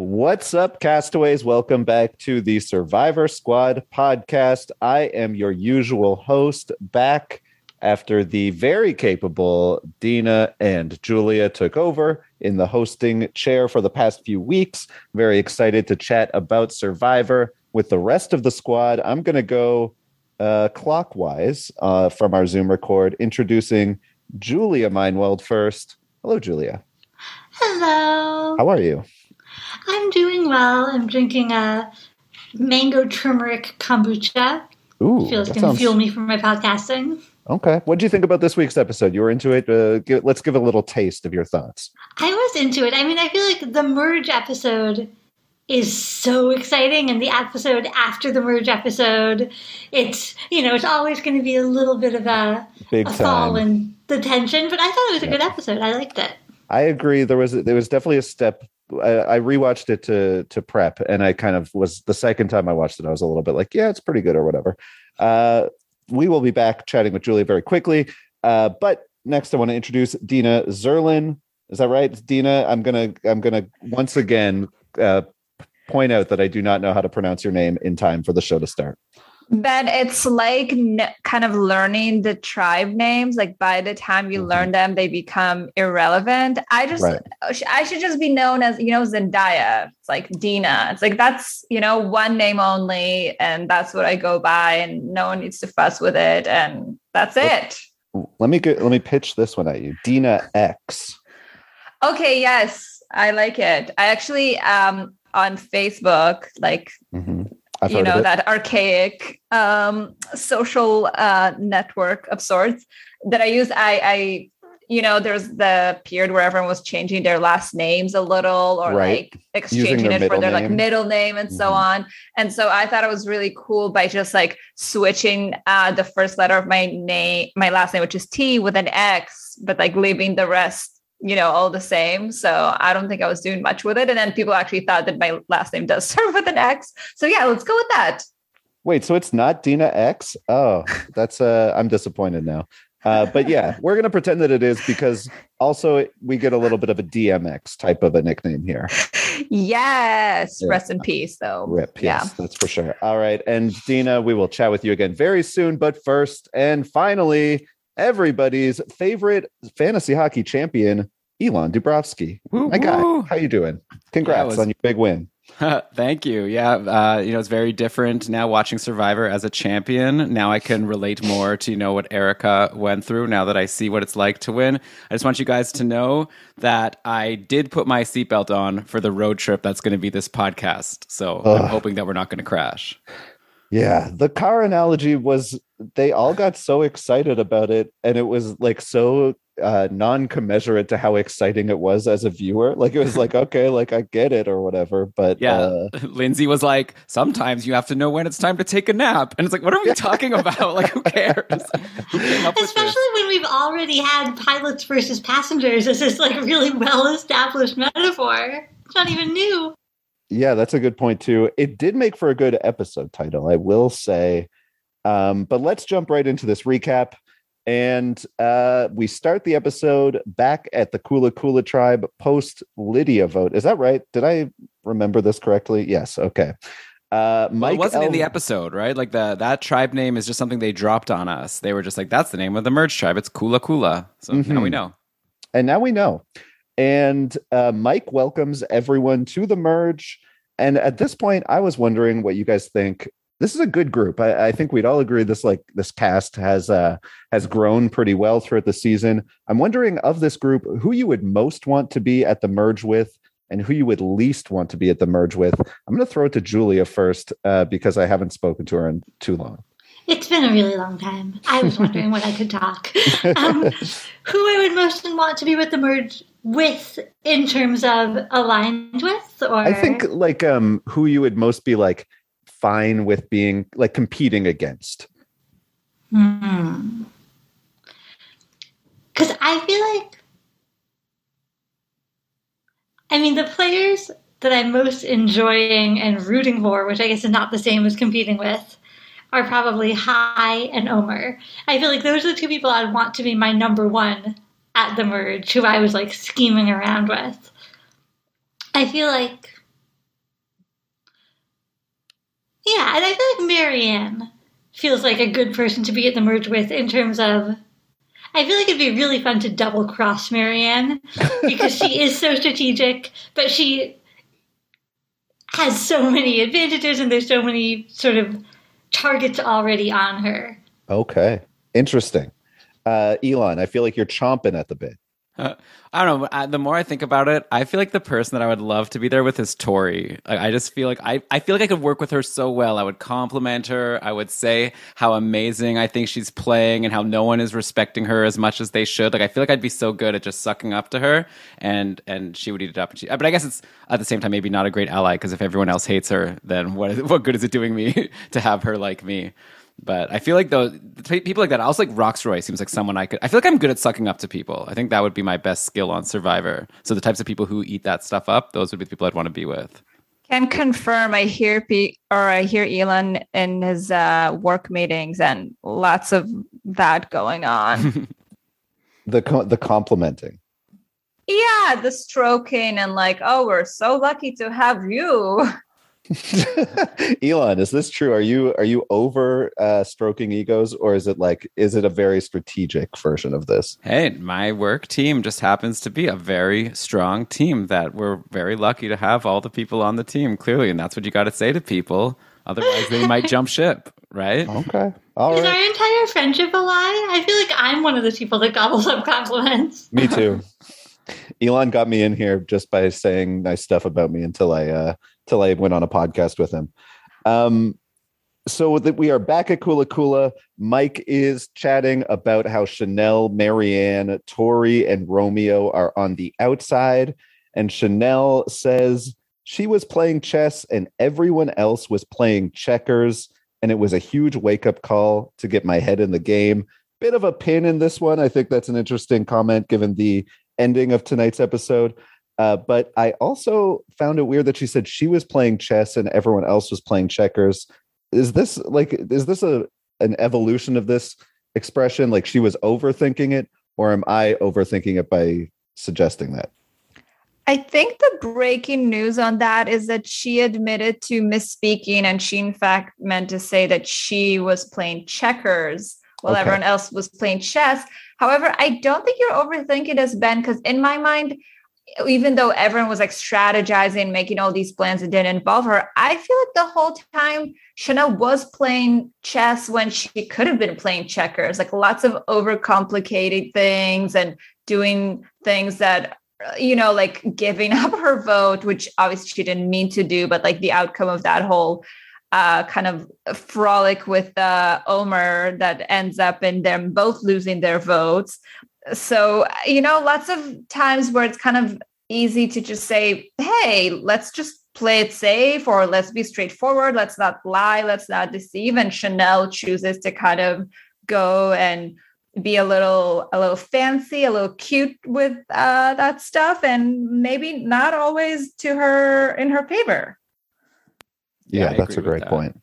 What's up, castaways? Welcome back to the Survivor Squad podcast. I am your usual host, back after the very capable Dina and Julia took over in the hosting chair for the past few weeks. Very excited to chat about Survivor with the rest of the squad. I'm going to go uh, clockwise uh, from our Zoom record, introducing Julia Meinweld first. Hello, Julia. Hello. How are you? I'm doing well. I'm drinking a mango turmeric kombucha. Ooh, Feels to sounds- fuel me for my podcasting. Okay. What do you think about this week's episode? You were into it. Uh, give, let's give a little taste of your thoughts. I was into it. I mean, I feel like the merge episode is so exciting, and the episode after the merge episode, it's you know, it's always going to be a little bit of a, Big a fall in the tension. But I thought it was a good episode. I liked it. I agree. There was there was definitely a step. I, I rewatched it to to prep, and I kind of was the second time I watched it. I was a little bit like, yeah, it's pretty good or whatever. Uh, we will be back chatting with Julia very quickly. Uh, but next, I want to introduce Dina Zerlin. Is that right, Dina? I'm gonna I'm gonna once again uh, point out that I do not know how to pronounce your name in time for the show to start. But it's like n- kind of learning the tribe names. Like by the time you Mhm. learn them, they become irrelevant. I just, Right. I should just be known as, you know, Zendaya. It's like Dina. It's like that's, you know, one name only. And that's what I go by. And no one needs to fuss with it. And that's it. Let me get, let me pitch this one at you, Dina X. Okay. Yes. I like it. I actually, um, on Facebook, like Mhm. I've you know that archaic um social uh network of sorts that i use i i you know there's the period where everyone was changing their last names a little or Right. like exchanging it for their like middle name and so Mhm. on and so i thought it was really cool by just like switching uh the first letter of my name my last name which is t with an x but like leaving the rest you know all the same so i don't think i was doing much with it and then people actually thought that my last name does start with an x so yeah let's go with that Wait, so it's not Dina X? Oh, that's uh I'm disappointed now. Uh, but yeah, we're gonna pretend that it is because also we get a little bit of a DMX type of a nickname here. Yes. Yeah. Rest in peace, though. Rip, yes, that's for sure. All right, and Dina, we will chat with you again very soon. But first and finally, everybody's favorite fantasy hockey champion, Elan Dubrovsky. Woo, My guy, woo. how you doing? Congrats was- on your big win. Thank you. Yeah, uh, you know it's very different now watching Survivor as a champion. Now I can relate more to you know what Erika went through. Now that I see what it's like to win, I just want you guys to know that I did put my seatbelt on for the road trip that's going to be this podcast. So I'm hoping that we're not going to crash. Yeah, the car analogy was they all got so excited about it, and it was like so uh, non-commensurate to how exciting it was as a viewer. Like it was like, okay, like I get it or whatever, but Yeah. uh, Lindsay was like, "Sometimes you have to know when it's time to take a nap," and it's like, "What are we talking about? Like, who cares? who came up with this?" Especially when we've already had pilots versus passengers as this like really well established metaphor. It's not even new. yeah, that's a good point too. It did make for a good episode title, I will say. Um, but let's jump right into this recap. And uh, we start the episode back at the Kula Kula tribe post Lydia vote. Is that right? Did I remember this correctly? Yes. Okay. Uh, Well, Mike it wasn't in the episode, right? Like the that tribe name is just something they dropped on us. They were just like, "That's the name of the merge tribe. It's Kula Kula." So now we Mhm. know. and now we know. And uh, Mike welcomes everyone to the merge. And at this point, I was wondering what you guys think. This is a good group. I, I think we'd all agree this like this cast has uh, has grown pretty well throughout the season. I'm wondering of this group who you would most want to be at the merge with, and who you would least want to be at the merge with. I'm going to throw it to Julia first uh, because I haven't spoken to her in too long. It's been a really long time. I was wondering when I could talk. Um, who I would most want to be with the merge with in terms of aligned with, or I think like um who you would most be like fine with being like competing against. Hmm. Because I feel like, I mean, the players that I'm most enjoying and rooting for, which I guess is not the same as competing with, are probably Hai and Omar. I feel like those are the two people I'd want to be my number one at the merge, who I was like scheming around with. I feel like Yeah, and I feel like Maryanne feels like a good person to be at the merge with in terms of. I feel like it'd be really fun to double cross Maryanne because she is so strategic, but she has so many advantages and there's so many sort of targets already on her. Okay. Interesting. Uh, Elan, I feel like you're chomping at the bit. I don't know. I, the more I think about it, I feel like the person that I would love to be there with is Tori. Like, I just feel like I, I feel like I could work with her so well. I would compliment her. I would say how amazing I think she's playing and how no one is respecting her as much as they should. Like I feel like I'd be so good at just sucking up to her, and and she would eat it up. And she, but I guess it's at the same time maybe not a great ally because if everyone else hates her, then what what good is it doing me to have her like me? But I feel like though people like that, I also like Rocksroy seems like someone I could. I feel like I'm good at sucking up to people. I think that would be my best skill on Survivor. So the types of people who eat that stuff up, those would be the people I'd want to be with. Can confirm. I hear P or I hear Elan in his uh, work meetings, and lots of that going on. the the complimenting. Yeah, the stroking and like, oh, we're so lucky to have you. Elan, is this true? Are you are you over uh, stroking egos, or is it like is it a very strategic version of this? Hey, my work team just happens to be a very strong team that we're very lucky to have all the people on the team. Clearly, and that's what you got to say to people. Otherwise, they might jump ship, right? Okay, all Is right. our entire friendship a lie? I feel like I'm one of the people that gobbles up compliments. Me too. Elan got me in here just by saying nice stuff about me until I uh till I went on a podcast with him. Um so that we are back at Kula Kula. Mike is chatting about how Chanel, Maryanne, Tori, and Romeo are on the outside. And Chanel says she was playing chess and everyone else was playing checkers. And it was a huge wake up call to get my head in the game. Bit of a pin in this one. I think that's an interesting comment given the ending of tonight's episode. Uh, but I also found it weird that she said she was playing chess and everyone else was playing checkers. Is this like is this a an evolution of this expression? Like she was overthinking it, or am I overthinking it by suggesting that? I think the breaking news on that is that she admitted to misspeaking, and she in fact meant to say that she was playing checkers while Okay. everyone else was playing chess. However, I don't think you're overthinking this, Ben, because in my mind, even though everyone was like strategizing, making all these plans that didn't involve her, I feel like the whole time Chanel was playing chess when she could have been playing checkers, like lots of overcomplicated things and doing things that you know, like giving up her vote, which obviously she didn't mean to do, but like the outcome of that whole uh, kind of frolic with uh, Omar that ends up in them both losing their votes. So, you know, lots of times where it's kind of easy to just say, hey, let's just play it safe or let's be straightforward. Let's not lie. Let's not deceive. And Chanel chooses to kind of go and be a little a little fancy a little cute with uh, that stuff and maybe not always to her in her favor Yeah, I that's a great that. point.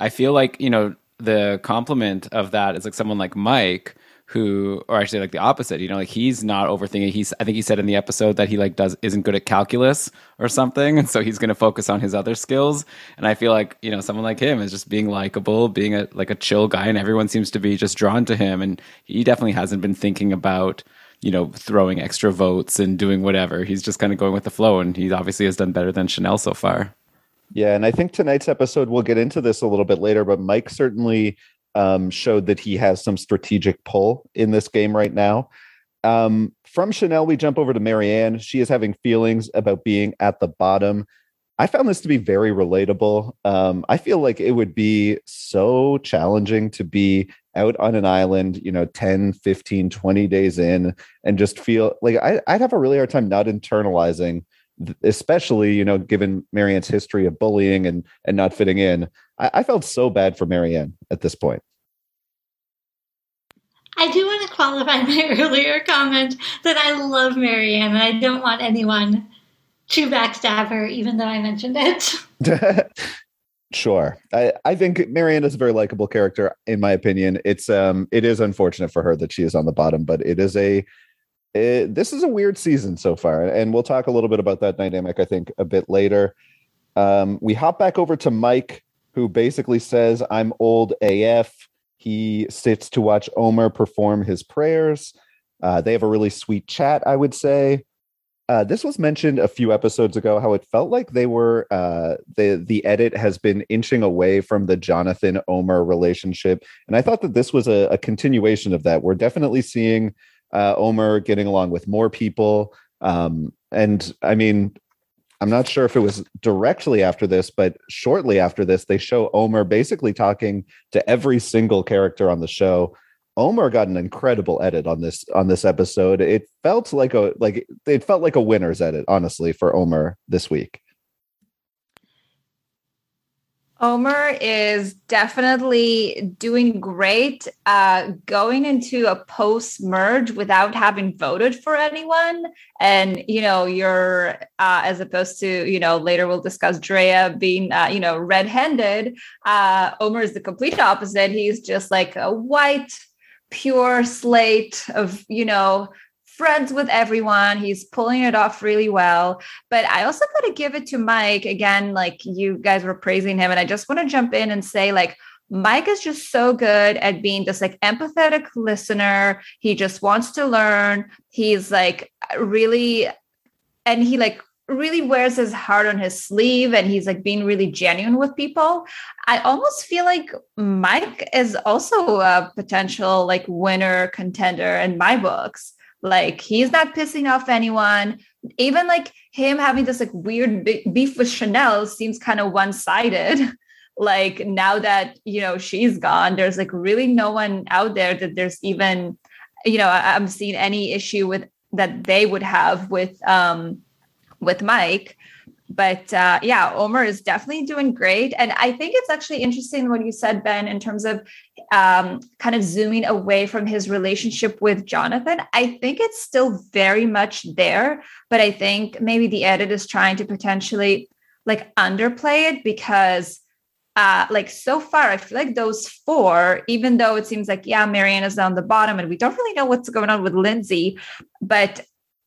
I feel like you know the compliment of that is like someone like Mike who or actually like the opposite you know like he's not overthinking. He's i think he said in the episode that he like does isn't good at calculus or something and so he's going to focus on his other skills. And i feel like you know someone like him is just being likable being a like a chill guy and everyone seems to be just drawn to him and he definitely hasn't been thinking about you know throwing extra votes and doing whatever. He's just kind of going with the flow and he obviously has done better than chanel so far. Yeah, and I think tonight's episode we'll get into this a little bit later, but Mike certainly um, showed that he has some strategic pull in this game right now. Um, from Chanel, we jump over to Maryanne. She is having feelings about being at the bottom. I found this to be very relatable. Um, I feel like it would be so challenging to be out on an island, you know, 10, 15, 20 days in and just feel like I, I'd have a really hard time not internalizing especially you know given maryanne's history of bullying and and not fitting in I, I felt so bad for maryanne at this point. I do want to qualify my earlier comment that I love Maryanne and I don't want anyone to backstab her, even though I mentioned it. sure. I i think maryanne is a very likable character in my opinion. It's um it is unfortunate for her that she is on the bottom but it is a it, this is a weird season so far and we'll talk a little bit about that dynamic i think a bit later. Um we hop back over to mike who basically says, I'm old AF. He sits to watch Omar perform his prayers. Uh, they have a really sweet chat, I would say. Uh, this was mentioned a few episodes ago how it felt like they were uh, the the edit has been inching away from the Jonathan Omar relationship, and I thought that this was a, a continuation of that. We're definitely seeing uh, Omar getting along with more people, um, and I mean, I'm not sure if it was directly after this, but shortly after this, they show Omar basically talking to every single character on the show Omar got an incredible edit on this on this episode. It felt like a like it felt like a winner's edit, honestly, for Omar this week. Omar is definitely doing great uh, going into a post merge without having voted for anyone. And, you know, you're, uh, as opposed to, you know, later we'll discuss Drea being, uh, you know, red handed. Uh, Omar is the complete opposite. He's just like a white, pure slate of, you know, friends with everyone. He's pulling it off really well. But I also got to give it to Mike again. Like you guys were praising him. And I just want to jump in and say, like, Mike is just so good at being this like empathetic listener. He just wants to learn. He's like really, and he like really wears his heart on his sleeve and he's like being really genuine with people. I almost feel like Mike is also a potential like winner contender in my books. Like he's not pissing off anyone. Even like him having this like weird beef with Chanel seems kind of one-sided. like now that you know she's gone, there's like really no one out there that there's even, you know, I- I'm seeing any issue with that they would have with um with Mike. But uh, yeah, Omar is definitely doing great. And I think it's actually interesting what you said, Ben, in terms of um, kind of zooming away from his relationship with Jonathan. I think it's still very much there, but I think maybe the edit is trying to potentially like underplay it because uh, like so far, I feel like those four, even though it seems like, yeah, Maryanne is down the bottom and we don't really know what's going on with Lindsay, but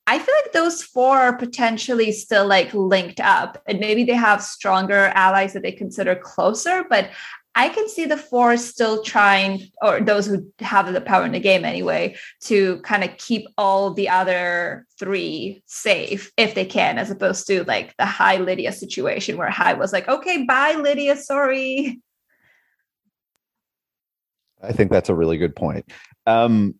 I feel like those four are potentially still like linked up and maybe they have stronger allies that they consider closer, but I can see the four still trying, or those who have the power in the game anyway, to kind of keep all the other three safe if they can, as opposed to like the Hai Lydia situation where Hai was like, okay, bye, Lydia, sorry. I think that's a really good point. Um,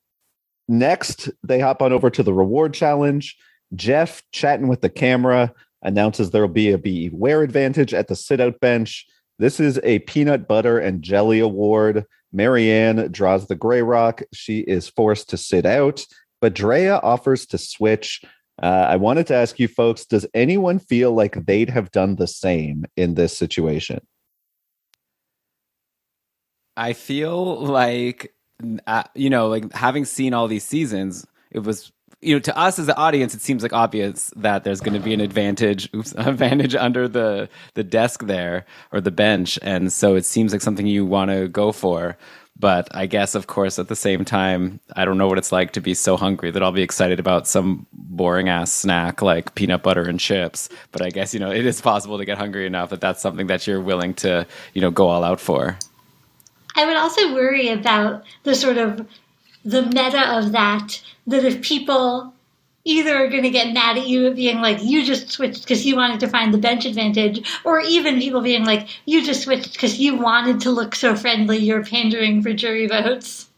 next, they hop on over to the reward challenge. Jeff, chatting with the camera, announces there will be a beware advantage at the sit out bench. This is a peanut butter and jelly award. Maryanne draws the gray rock. She is forced to sit out, but Drea offers to switch. Uh, I wanted to ask you folks does anyone feel like they'd have done the same in this situation? I feel like, uh, you know, like having seen all these seasons, it was you know, to us as the audience, it seems like obvious that there's going to be an advantage, oops, advantage under the the desk there or the bench, and so it seems like something you want to go for. But I guess, of course, at the same time, I don't know what it's like to be so hungry that I'll be excited about some boring ass snack like peanut butter and chips. But I guess you know it is possible to get hungry enough that that's something that you're willing to you know go all out for. I would also worry about the sort of the meta of that that if people either are going to get mad at you being like you just switched because you wanted to find the bench advantage or even people being like you just switched because you wanted to look so friendly you're pandering for jury votes.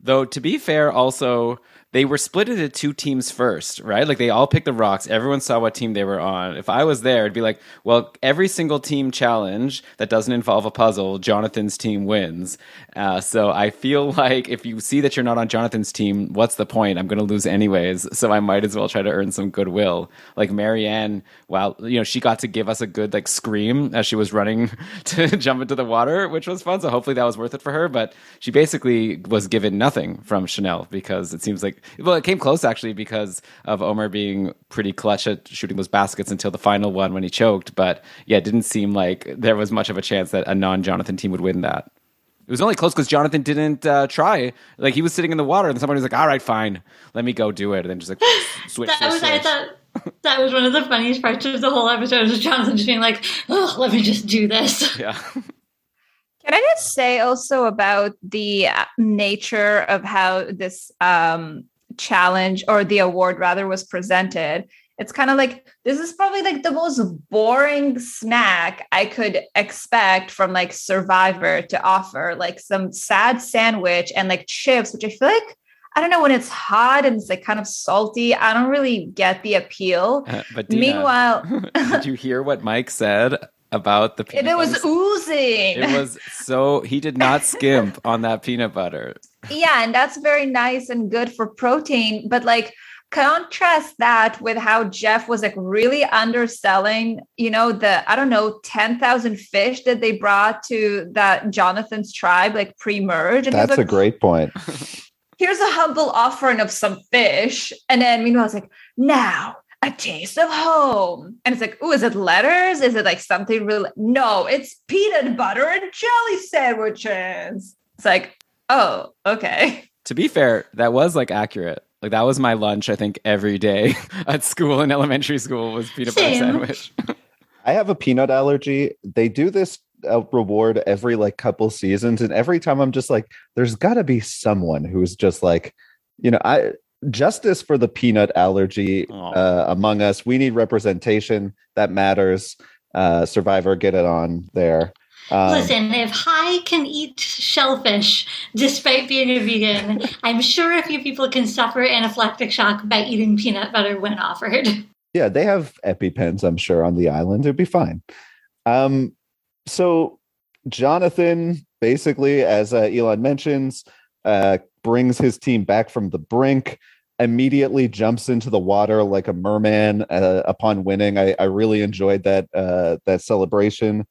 Though to be fair also they were split into two teams first, right? Like they all picked the rocks. Everyone saw what team they were on. If I was there, it'd be like, well, every single team challenge that doesn't involve a puzzle, Jonathan's team wins. Uh, so I feel like if you see that you're not on Jonathan's team, what's the point? I'm going to lose anyways. So I might as well try to earn some goodwill. Like Maryanne, well, you know, she got to give us a good like scream as she was running to jump into the water, which was fun. So hopefully that was worth it for her. But she basically was given nothing from Chanel because it seems like well, it came close actually because of Omar being pretty clutch at shooting those baskets until the final one when he choked. But yeah, it didn't seem like there was much of a chance that a non-Jonathan team would win that. It was only close because Jonathan didn't uh, try. Like he was sitting in the water, and somebody was like, "All right, fine, let me go do it," and then just like switch. that switch, was switch. I thought that was one of the funniest parts of the whole episode was Jonathan just being like, "Oh, let me just do this." Yeah. Can I just say also about the uh, nature of how this um, challenge or the award rather was presented? It's kind of like this is probably like the most boring snack I could expect from like Survivor to offer, like some sad sandwich and like chips, which I feel like I don't know when it's hot and it's like kind of salty. I don't really get the appeal. Uh, but Dina, meanwhile, did you hear what Mike said about the peanut? It was oozing. It was so he did not skimp on that peanut butter. Yeah, and that's very nice and good for protein, but like contrast that with how Jeff was like really underselling, you know, the I don't know, 10,000 fish that they brought to that Jonathan's tribe like pre-merge. And That's like, a great point. here's a humble offering of some fish. And then meanwhile, it's like, now a taste of home. And it's like, oh, is it letters? Is it like something real? No, it's peanut butter and jelly sandwiches. It's like, oh, okay. To be fair, that was like accurate. Like that was my lunch, I think, every day at school in elementary school was peanut butter sandwich. I have a peanut allergy. They do this uh, reward every like couple seasons, and every time I'm just like, there's got to be someone who's just like, you know, I justice for the peanut allergy uh, among us. We need representation that matters. Uh, Survivor, get it on there. Um, Listen, if Hai can eat shellfish despite being a vegan, I'm sure a few people can suffer anaphylactic shock by eating peanut butter when offered. Yeah, they have EpiPens, I'm sure, on the island. It'd be fine. Um, so Jonathan, basically, as uh, Elan mentions, uh, brings his team back from the brink. Immediately jumps into the water like a merman uh, upon winning. I, I, really enjoyed that uh, that celebration.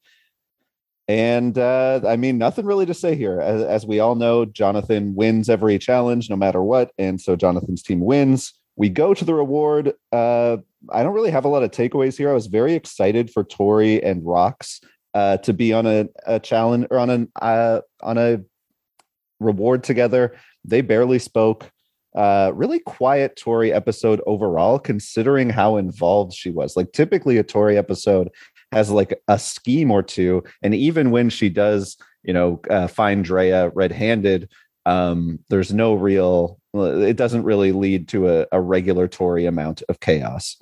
And uh, I mean, nothing really to say here. As, as, we all know, Jonathan wins every challenge, no matter what, and so Jonathan's team wins. We go to the reward. Uh, I don't really have a lot of takeaways here. I was very excited for Tori and Rox uh, to be on a, a challenge or on an uh, on a reward together. They barely spoke. Uh, really quiet Tori episode overall, considering how involved she was. Like typically, a Tori episode has like a scheme or two, and even when she does, you know, uh, find Drea red-handed, um, there's no real. It doesn't really lead to a, a regular Tori amount of chaos.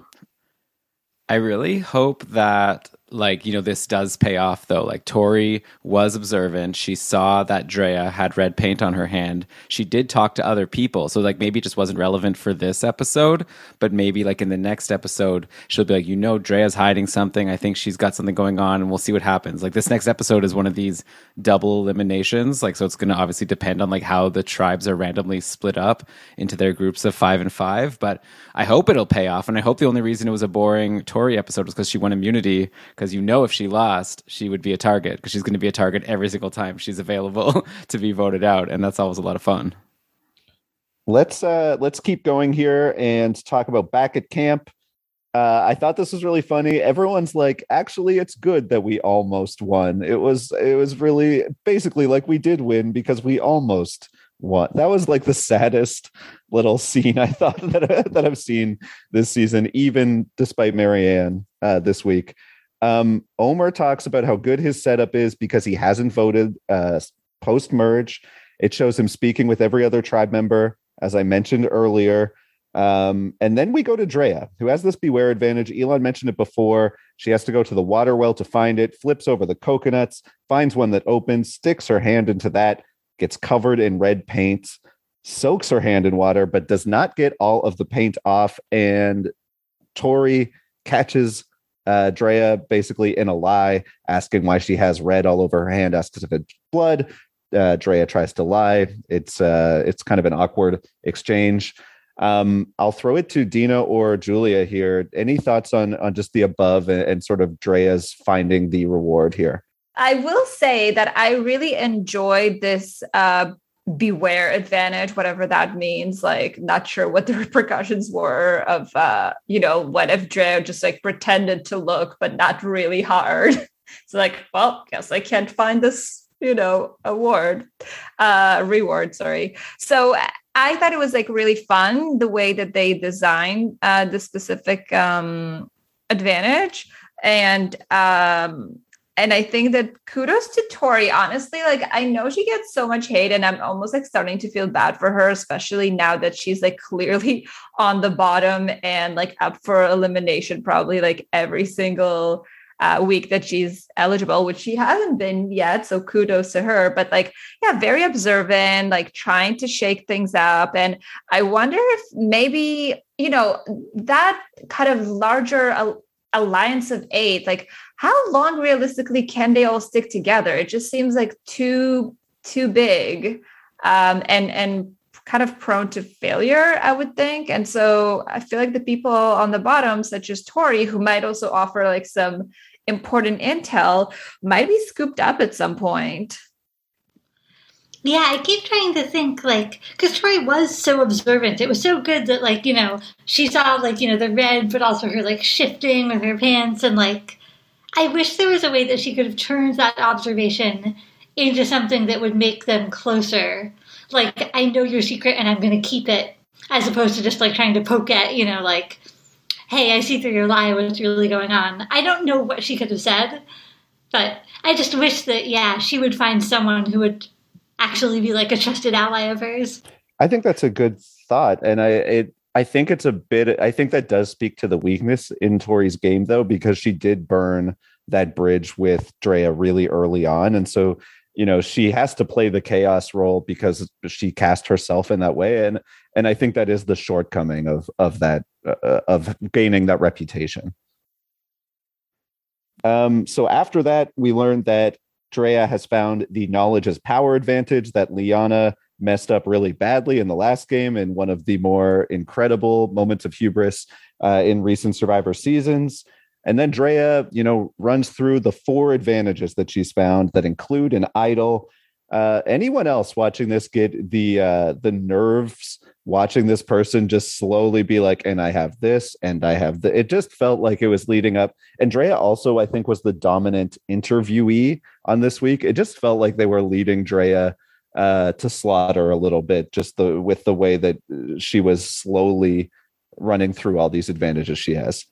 I really hope that like you know this does pay off though. Like tori was observant. She saw that drea had red paint on her hand. She did talk to other people. So like maybe it just wasn't relevant for this episode but maybe like in the next episode she'll be like you know drea's hiding something. I think she's got something going on and we'll see what happens. Like this next episode is one of these double eliminations. Like so it's going to obviously depend on like how the tribes are randomly split up into their groups of five and five but i hope it'll pay off and i hope the only reason it was a boring tori episode was because she won immunity because you know if she lost, she would be a target because she's going to be a target every single time she's available to be voted out, and that's always a lot of fun. Let's uh, let's keep going here and talk about back at camp. Uh, I thought this was really funny. Everyone's like, actually, it's good that we almost won. It was it was really basically like we did win because we almost won. That was like the saddest little scene I thought that that I've seen this season, even despite Maryanne uh, this week. Um, Omar talks about how good his setup is because he hasn't voted uh, post merge. It shows him speaking with every other tribe member, as I mentioned earlier. Um, and then we go to Drea, who has this beware advantage. Elan mentioned it before. She has to go to the water well to find it, flips over the coconuts, finds one that opens, sticks her hand into that, gets covered in red paint, soaks her hand in water, but does not get all of the paint off. And Tori catches uh, Drea basically in a lie, asking why she has red all over her hand, asks if it's blood. Uh, Drea tries to lie. It's uh, it's kind of an awkward exchange. Um, I'll throw it to Dina or Julia here. Any thoughts on on just the above and, and sort of Drea's finding the reward here? I will say that I really enjoyed this uh, beware advantage whatever that means like not sure what the repercussions were of uh you know what if Drea just like pretended to look but not really hard. It's like well guess i can't find this you know award uh reward sorry. So i thought it was like really fun the way that they designed uh the specific um advantage. And um and I think that kudos to Tori. Honestly, like I know she gets so much hate, and I'm almost like starting to feel bad for her, especially now that she's like clearly on the bottom and like up for elimination, probably like every single uh, week that she's eligible, which she hasn't been yet. So kudos to her. But like, yeah, very observant, like trying to shake things up. And I wonder if maybe, you know, that kind of larger alliance of eight, like how long realistically can they all stick together? It just seems like too, too big. Um, and, and kind of prone to failure, I would think. And so I feel like the people on the bottom, such as Tori, who might also offer like some important intel might be scooped up at some point. Yeah, I keep trying to think like because Tori was so observant. It was so good that like you know she saw like you know the red, but also her like shifting with her pants and like. I wish there was a way that she could have turned that observation into something that would make them closer. Like I know your secret and I'm going to keep it, as opposed to just like trying to poke at you know like hey, I see through your lie, what's really going on. I don't know what she could have said, but I just wish that, yeah, she would find someone who would actually be like a trusted ally of hers. I think that's a good thought. And I, it, I think it's a bit, I think that does speak to the weakness in Tori's game, though, because she did burn that bridge with Drea really early on. And so you know she has to play the chaos role because she cast herself in that way and and i think that is the shortcoming of of that uh, of gaining that reputation um so after that we learned that Drea has found the knowledge as power advantage that Liana messed up really badly in the last game in one of the more incredible moments of hubris uh, in recent Survivor seasons. And then Drea, you know, runs through the four advantages that she's found that include an idol. Uh, anyone else watching this get the uh, the nerves watching this person just slowly be like, and I have this, and I have the. It just felt like it was leading up. Andrea also, I think, was the dominant interviewee on this week. It just felt like they were leading Drea uh, to slaughter a little bit, just the with the way that she was slowly running through all these advantages she has.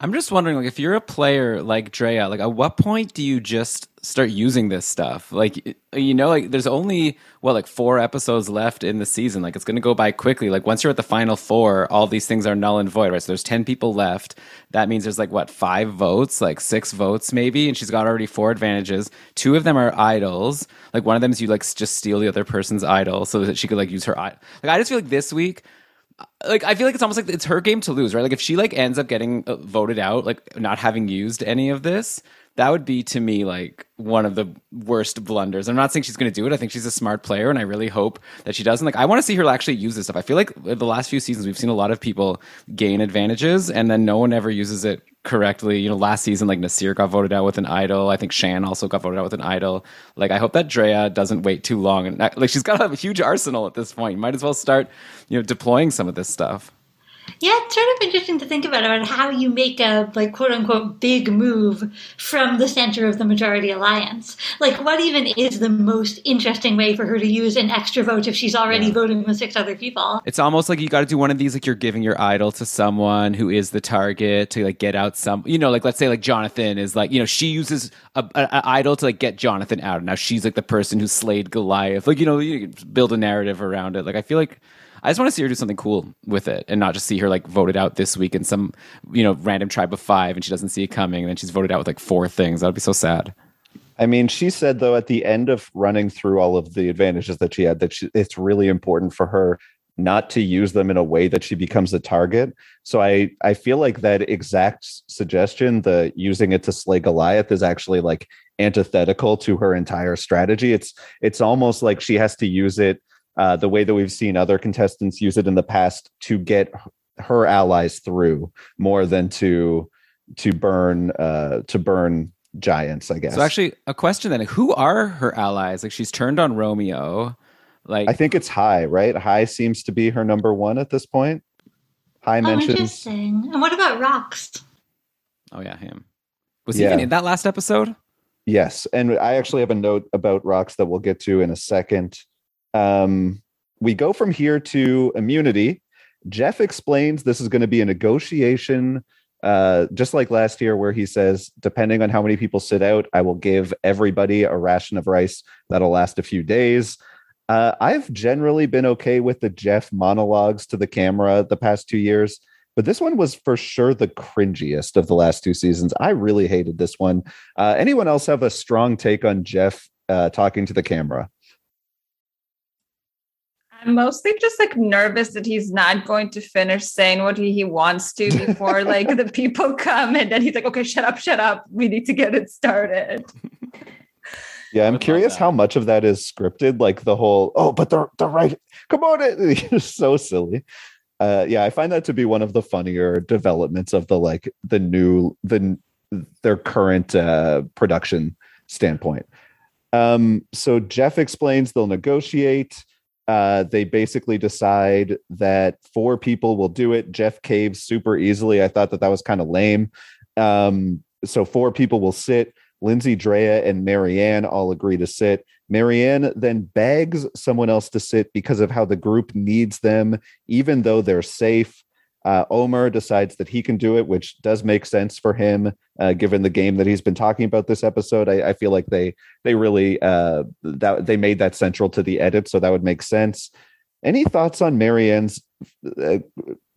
I'm just wondering, like, if you're a player like Drea, like, at what point do you just start using this stuff? Like, you know, like, there's only what, like, four episodes left in the season. Like, it's going to go by quickly. Like, once you're at the final four, all these things are null and void, right? So there's ten people left. That means there's like what five votes, like six votes maybe, and she's got already four advantages. Two of them are idols. Like, one of them is you like just steal the other person's idol so that she could like use her. Idol. Like, I just feel like this week like I feel like it's almost like it's her game to lose, right? Like if she like ends up getting uh, voted out, like not having used any of this, that would be to me like one of the worst blunders. I'm not saying she's going to do it. I think she's a smart player, and I really hope that she doesn't. Like, I want to see her actually use this stuff. I feel like the last few seasons we've seen a lot of people gain advantages, and then no one ever uses it correctly. You know, last season like Naseer got voted out with an idol. I think Shan also got voted out with an idol. Like, I hope that Drea doesn't wait too long, and like she's got a huge arsenal at this point. You might as well start, you know, deploying some of this stuff. Yeah, it's sort of interesting to think about about how you make a like quote unquote big move from the center of the majority alliance. Like, what even is the most interesting way for her to use an extra vote if she's already yeah. voting with six other people? It's almost like you got to do one of these, like you're giving your idol to someone who is the target to like get out some, you know, like let's say like Jonathan is like, you know, she uses a, a, a idol to like get Jonathan out. Now she's like the person who slayed Goliath. Like, you know, you build a narrative around it. Like, I feel like I just want to see her do something cool with it and not just see her like voted out this week in some, you know, random tribe of five and she doesn't see it coming and then she's voted out with like four things. That would be so sad. I mean, she said though at the end of running through all of the advantages that she had that she, it's really important for her not to use them in a way that she becomes a target. So I I feel like that exact suggestion, the using it to slay Goliath, is actually like antithetical to her entire strategy. It's it's almost like she has to use it uh, the way that we've seen other contestants use it in the past to get her allies through more than to to burn uh, to burn giants. I guess. So actually, a question then: Who are her allies? Like she's turned on Romeo. Like I think it's Hai, right? Hai seems to be her number one at this point. Hai oh, mentions. Interesting. And what about Rox? Oh yeah, him. Was he even in that last episode? Yes, and I actually have a note about Rox that we'll get to in a second. Um, we go from here to immunity. Jeff explains this is going to be a negotiation Uh, just like last year, where he says, depending on how many people sit out, I will give everybody a ration of rice that'll last a few days. Uh, I've generally been okay with the Jeff monologues to the camera the past two years, but this one was for sure the cringiest of the last two seasons. I really hated this one. Uh, anyone else have a strong take on Jeff uh, talking to the camera? I'm mostly just like nervous that he's not going to finish saying what he, he wants to before like the people come and then he's like, okay, shut up, shut up. We need to get it started. Yeah, I'm curious how much of that is scripted. Like the whole, oh, but they're they're right. Come on, it's so silly. Uh, yeah, I find that to be one of the funnier developments of the like the new the their current uh, production standpoint. Um, so Jeff explains they'll negotiate. Uh, they basically decide that four people will do it. Jeff caves super easily. I thought that that was kind of lame. Um, so four people will sit. Lindsay, Drea, and Maryanne all agree to sit. Maryanne then begs someone else to sit because of how the group needs them, even though they're safe. Uh, Omar decides that he can do it, which does make sense for him, uh, given the game that he's been talking about this episode. I, I feel like they they really uh, that they made that central to the edit, so that would make sense. Any thoughts on Maryanne's? Uh,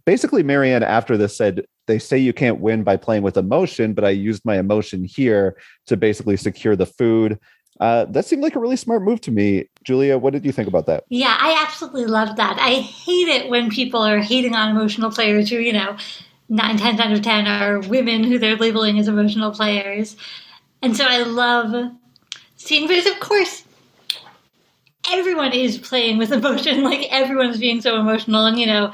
basically, Maryanne after this said they say you can't win by playing with emotion, but I used my emotion here to basically secure the food. Uh, that seemed like a really smart move to me. Julia, what did you think about that? Yeah, I absolutely love that. I hate it when people are hating on emotional players who, you know, nine times out of ten are women who they're labeling as emotional players. And so I love seeing, because of course, everyone is playing with emotion. Like everyone's being so emotional, and you know,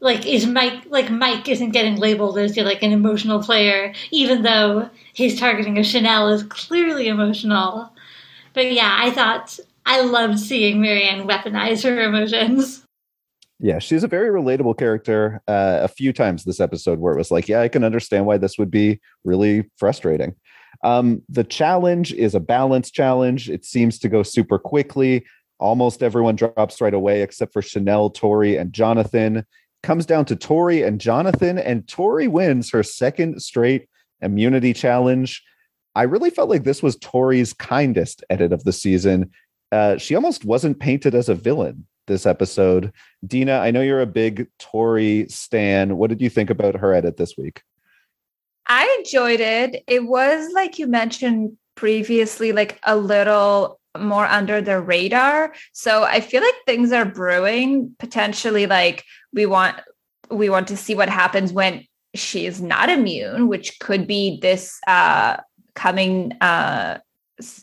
like is Mike like Mike isn't getting labeled as like an emotional player, even though he's targeting a Chanel is clearly emotional. But yeah, I thought I loved seeing Maryanne weaponize her emotions. Yeah, she's a very relatable character. Uh, a few times this episode where it was like, yeah, I can understand why this would be really frustrating. Um, the challenge is a balance challenge. It seems to go super quickly. Almost everyone drops right away except for Chanel, Tori, and Jonathan comes down to Tori and Jonathan, and Tori wins her second straight immunity challenge. I really felt like this was Tori's kindest edit of the season. Uh, she almost wasn't painted as a villain this episode. Dina, I know you're a big Tori stan. What did you think about her edit this week? I enjoyed it. It was like you mentioned previously, like a little more under the radar. So I feel like things are brewing potentially like we want we want to see what happens when she is not immune, which could be this uh coming uh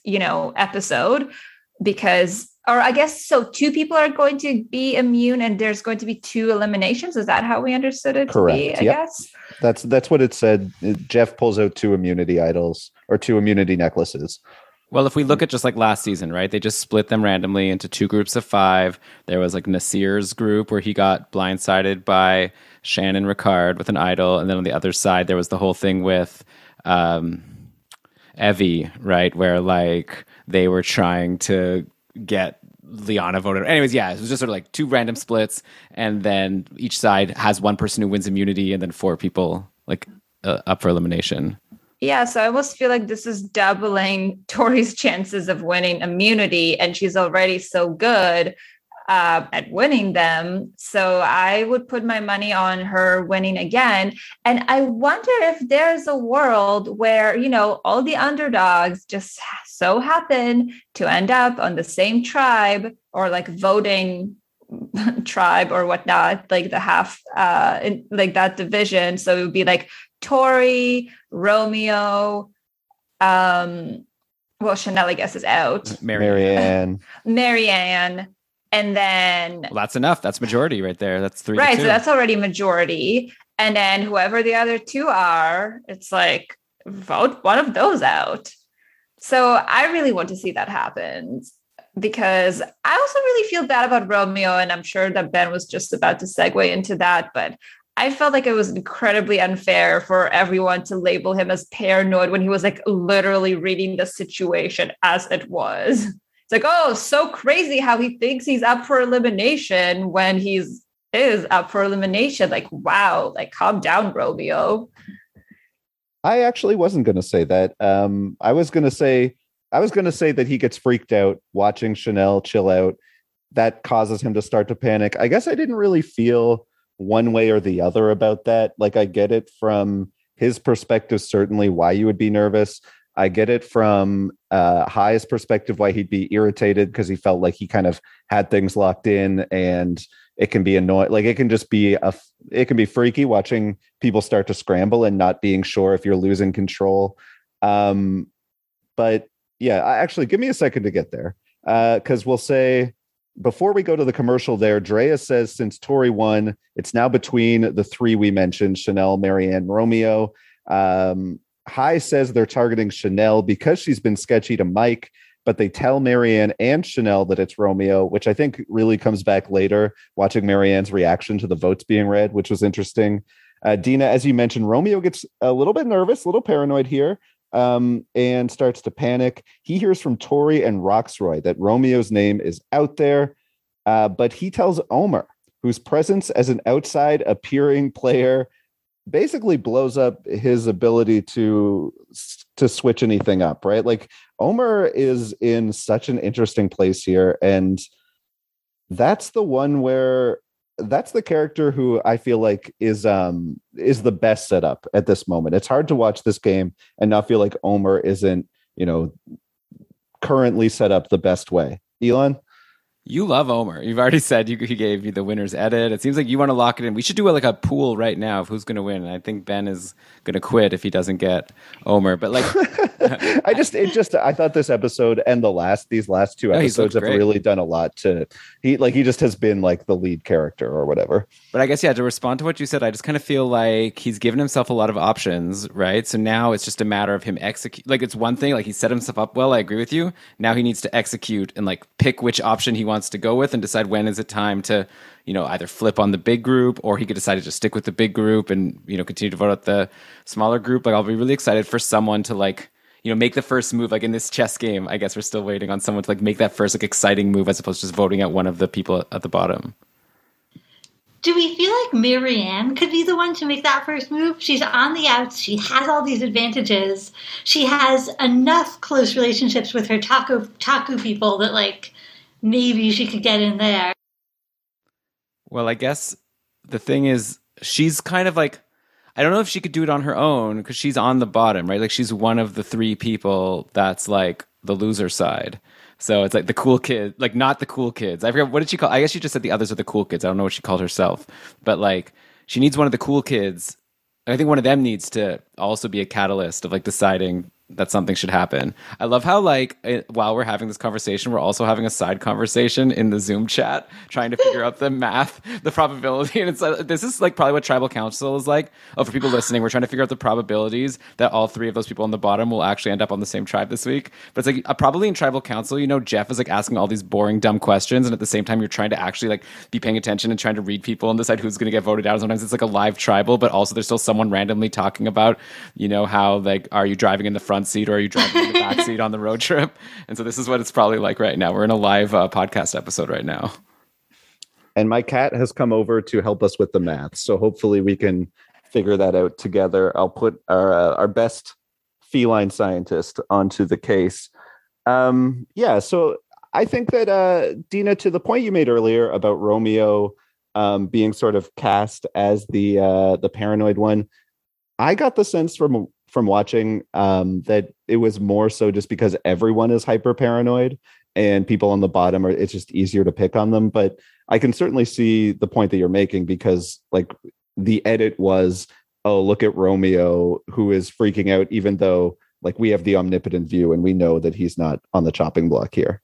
you know episode because or I guess so two people are going to be immune and there's going to be two eliminations. Is that how we understood it Correct. to be? I yep. guess. That's that's what it said. Jeff pulls out two immunity idols or two immunity necklaces. Well, if we look at just like last season, right? They just split them randomly into two groups of five. There was like naseer's group where he got blindsided by Shannon Ricard with an idol, and then on the other side there was the whole thing with um, Evvie, right? Where like they were trying to get Liana voted. Anyways, yeah, it was just sort of like two random splits, and then each side has one person who wins immunity, and then four people like uh, up for elimination. Yeah, so I almost feel like this is doubling Tori's chances of winning immunity, and she's already so good uh, at winning them. So I would put my money on her winning again. And I wonder if there's a world where, you know, all the underdogs just so happen to end up on the same tribe or like voting tribe or whatnot, like the half, uh, in, like that division. So it would be like Tori, Romeo, um, well, Chanel, I guess, is out. Maryanne. Maryanne. And then Well, that's enough. That's majority right there. That's three. right, so that's already majority. And then whoever the other two are, it's like vote one of those out. So I really want to see that happen because I also really feel bad about Romeo, and I'm sure that Ben was just about to segue into that, but I felt like it was incredibly unfair for everyone to label him as paranoid when he was like literally reading the situation as it was. It's like, oh, so crazy how he thinks he's up for elimination when he's is up for elimination. Like, wow, like calm down, Romeo. I actually wasn't going to say that. Um, I was going to say I was going to say that he gets freaked out watching Chanel chill out. That causes him to start to panic. I guess I didn't really feel one way or the other about that. Like I get it from his perspective, certainly why you would be nervous. I get it from uh, Hai's perspective why he'd be irritated because he felt like he kind of had things locked in and it can be annoying. Like it can just be a, it can be freaky watching people start to scramble and not being sure if you're losing control. Um, but yeah, actually, give me a second to get there because uh, we'll say before we go to the commercial there, Drea says since Tori won, it's now between the three we mentioned Chanel, Maryanne, Romeo. Um, Hai says they're targeting Chanel because she's been sketchy to Mike, but they tell Maryanne and Chanel that it's Romeo, which I think really comes back later, watching Maryanne's reaction to the votes being read, which was interesting. Uh, Dina, as you mentioned, Romeo gets a little bit nervous, a little paranoid here, um, and starts to panic. He hears from Tori and Rocksroy that Romeo's name is out there, uh, but he tells Omar, whose presence as an outside appearing player basically blows up his ability to to switch anything up right like omar is in such an interesting place here and that's the one where that's the character who I feel like is um is the best setup at this moment. It's hard to watch this game and not feel like omar isn't, you know, currently set up the best way. Elan? You love Omar. You've already said you, he gave you the winner's edit. It seems like you want to lock it in. We should do like a pool right now of who's going to win. And I think Ben is going to quit if he doesn't get Omar. But like, I just, it just, I thought this episode and the last, these last two oh, episodes have really done a lot to, he, like, he just has been like the lead character or whatever. But I guess, yeah, to respond to what you said, I just kind of feel like he's given himself a lot of options, right? So now it's just a matter of him execute. Like, it's one thing, like, he set himself up well. I agree with you. Now he needs to execute and like pick which option he wants to go with and decide when is it time to you know either flip on the big group or he could decide to just stick with the big group and you know continue to vote out the smaller group like i'll be really excited for someone to like you know make the first move like in this chess game i guess we're still waiting on someone to like make that first like exciting move as opposed to just voting out one of the people at the bottom do we feel like Maryanne could be the one to make that first move? She's on the outs. She has all these advantages. She has enough close relationships with her taco taku people that like maybe she could get in there. Well, I guess the thing is, she's kind of like, I don't know if she could do it on her own because she's on the bottom, right? Like she's one of the three people that's like the loser side. So it's like the cool kid, like not the cool kids. I forget what did she call? I guess she just said the others are the cool kids. I don't know what she called herself, but like she needs one of the cool kids. I think one of them needs to also be a catalyst of like deciding that something should happen. I love how like it, while we're having this conversation, we're also having a side conversation in the Zoom chat, trying to figure out the math, the probability, and it's uh, this is like probably what Tribal Council is like. Oh, for people listening, we're trying to figure out the probabilities that all three of those people on the bottom will actually end up on the same tribe this week. But it's like uh, probably in Tribal Council, you know, Jeff is like asking all these boring, dumb questions, and at the same time, you're trying to actually like be paying attention and trying to read people and decide who's going to get voted out. Sometimes it's like a live tribal, but also there's still someone randomly talking about, you know, how like are you driving in the front seat or are you driving in the back seat on the road trip? And so this is what it's probably like right now. We're in a live uh, podcast episode right now. And my cat has come over to help us with the math. So hopefully we can figure that out together. I'll put our uh, our best feline scientist onto the case. Um, yeah, so I think that uh, Dina, to the point you made earlier about Romeo um, being sort of cast as the uh, the paranoid one, I got the sense from from watching um, that it was more so just because everyone is hyper paranoid and people on the bottom are it's just easier to pick on them but i can certainly see the point that you're making because like the edit was oh look at romeo who is freaking out even though like we have the omnipotent view and we know that he's not on the chopping block here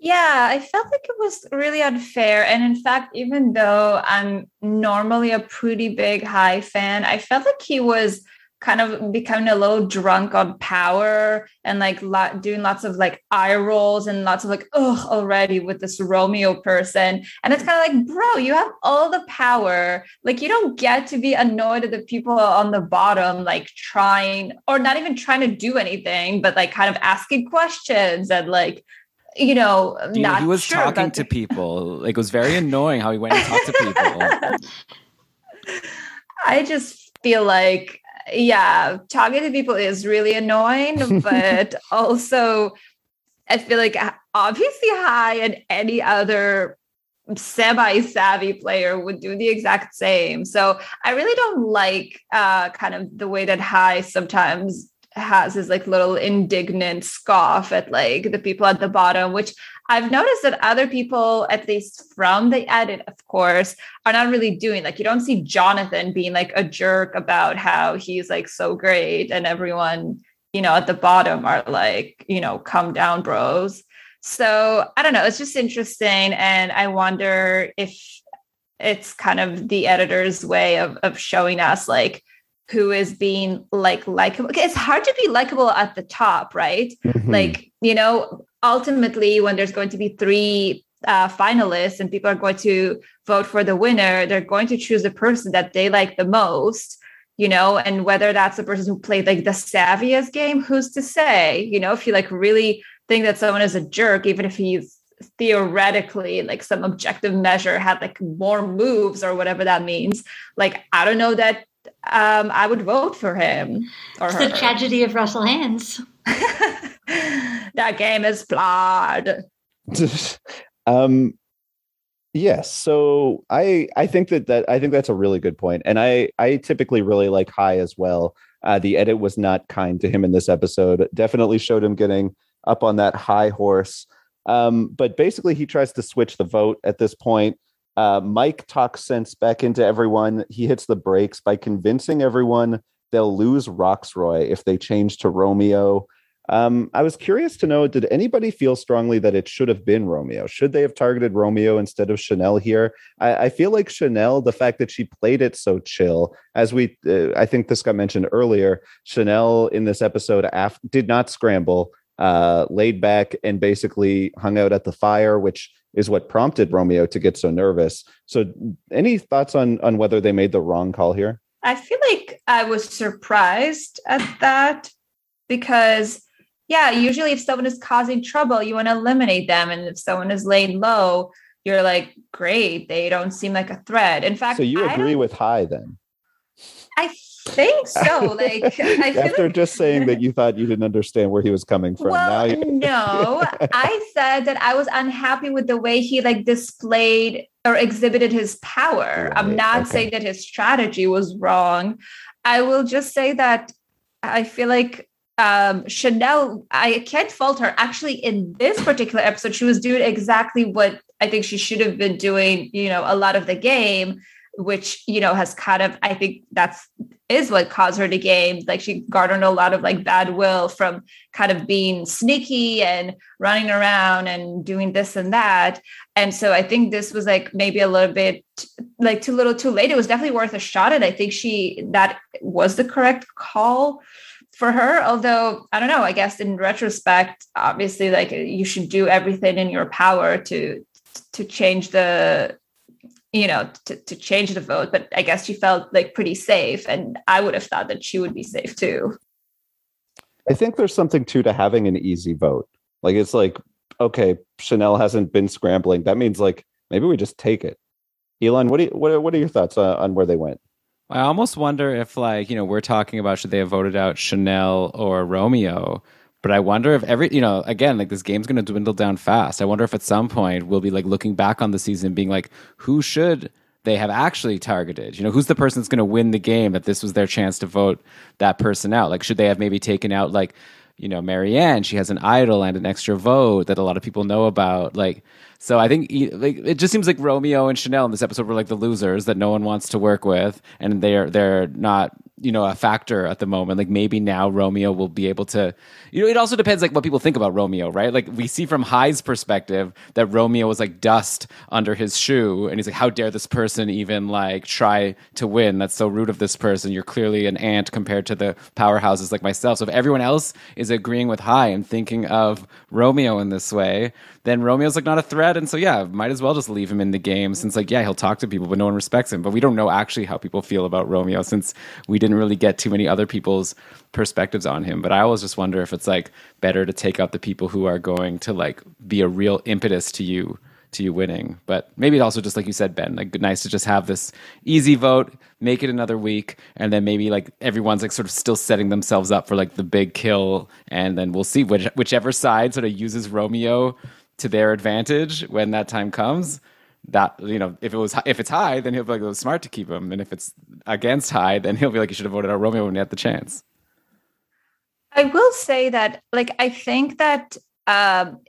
yeah, I felt like it was really unfair. And in fact, even though I'm normally a pretty big hai fan, I felt like he was kind of becoming a little drunk on power and like lot, doing lots of like eye rolls and lots of like oh already with this romeo person and it's kind of like bro you have all the power like you don't get to be annoyed at the people on the bottom like trying or not even trying to do anything but like kind of asking questions and like you know, Dude, not he was sure talking to people. Like it was very annoying how he went and talked to people. I just feel like yeah, talking to people is really annoying, but also I feel like obviously hai and any other semi-savvy player would do the exact same. So I really don't like uh, kind of the way that Hai sometimes has his like little indignant scoff at like the people at the bottom, which I've noticed that other people, at least from the edit, of course, are not really doing. Like you don't see Jonathan being like a jerk about how he's like so great and everyone, you know, at the bottom are like, you know, come down, bros. So I don't know. It's just interesting. And I wonder if it's kind of the editor's way of, of showing us like who is being like likable. It's hard to be likable at the top, right? Mm-hmm. Like, you know, ultimately, when there's going to be three uh, finalists and people are going to vote for the winner, they're going to choose the person that they like the most, you know, and whether that's the person who played like the savviest game, who's to say, you know, if you like really think that someone is a jerk, even if he's theoretically like some objective measure had like more moves or whatever that means like i don't know that um i would vote for him or it's her. the tragedy of russell hantz that game is flawed um yes so i i think that that i think that's a really good point and i i typically really like Hai as well uh the edit was not kind to him in this episode definitely showed him getting up on that high horse. Um, but basically, he tries to switch the vote at this point. Uh, Mike talks sense back into everyone. He hits the brakes by convincing everyone they'll lose Rocksroy if they change to Romeo. Um, I was curious to know did anybody feel strongly that it should have been Romeo? Should they have targeted Romeo instead of Chanel here? I, I feel like Chanel, the fact that she played it so chill, as we, uh, I think this got mentioned earlier, Chanel in this episode af- did not scramble uh, laid back and basically hung out at the fire, which is what prompted Romeo to get so nervous. So, any thoughts on on whether they made the wrong call here? I feel like I was surprised at that because, yeah, usually if someone is causing trouble, you want to eliminate them, and if someone is laid low, you're like, great, they don't seem like a threat. In fact, so you agree with hai then? I think so. Like after like... just saying that you thought you didn't understand where he was coming from. Well, you... no, I said that I was unhappy with the way he like displayed or exhibited his power. Right. I'm not okay. saying that his strategy was wrong. I will just say that I feel like um, Chanel, I can't fault her. Actually, in this particular episode, she was doing exactly what I think she should have been doing, you know, a lot of the game which you know has kind of i think that's is what caused her to game. Like she garnered a lot of like bad will from kind of being sneaky and running around and doing this and that. And so i think this was like maybe a little bit like too little too late. It was definitely worth a shot. And i think she that was the correct call for her although i don't know i guess in retrospect obviously like you should do everything in your power to to change the you know, to, to change the vote. But I guess she felt like pretty safe. And I would have thought that she would be safe too. I think there's something too to having an easy vote. Like it's like, okay, Chanel hasn't been scrambling. That means like maybe we just take it. Elan, what do you, what, what are your thoughts on, on where they went? I almost wonder if like, you know, we're talking about should they have voted out Chanel or Romeo? But I wonder if every, you know, again, like this game's going to dwindle down fast. I wonder if at some point we'll be like looking back on the season being like, who should they have actually targeted? You know, who's the person that's going to win the game that this was their chance to vote that person out? Like, should they have maybe taken out, like, you know, Maryanne? She has an idol and an extra vote that a lot of people know about. Like, so I think like it just seems like Romeo and Chanel in this episode were like the losers that no one wants to work with, and they're they're not you know a factor at the moment. Like maybe now romeo will be able to you know it also depends like what people think about romeo right like we see from Hai's perspective that romeo was like dust under his shoe and he's like how dare this person even like try to win that's so rude of this person you're clearly an ant compared to the powerhouses like myself so if everyone else is agreeing with Hai and thinking of romeo in this way then Romeo's like not a threat. And so, yeah, might as well just leave him in the game since, like, yeah, he'll talk to people, but no one respects him. But we don't know actually how people feel about Romeo since we didn't really get too many other people's perspectives on him. But I always just wonder if it's like better to take out the people who are going to like be a real impetus to you to you winning. But maybe it also just like you said, Ben, like nice to just have this easy vote, make it another week, and then maybe like everyone's like sort of still setting themselves up for like the big kill, and then we'll see which, whichever side sort of uses Romeo to their advantage when that time comes. That you know, if it was if it's hai, then he'll be like, it was smart to keep him, and if it's against hai, then he'll be like, you should have voted out Romeo when you had the chance. I will say that, like, I think that um,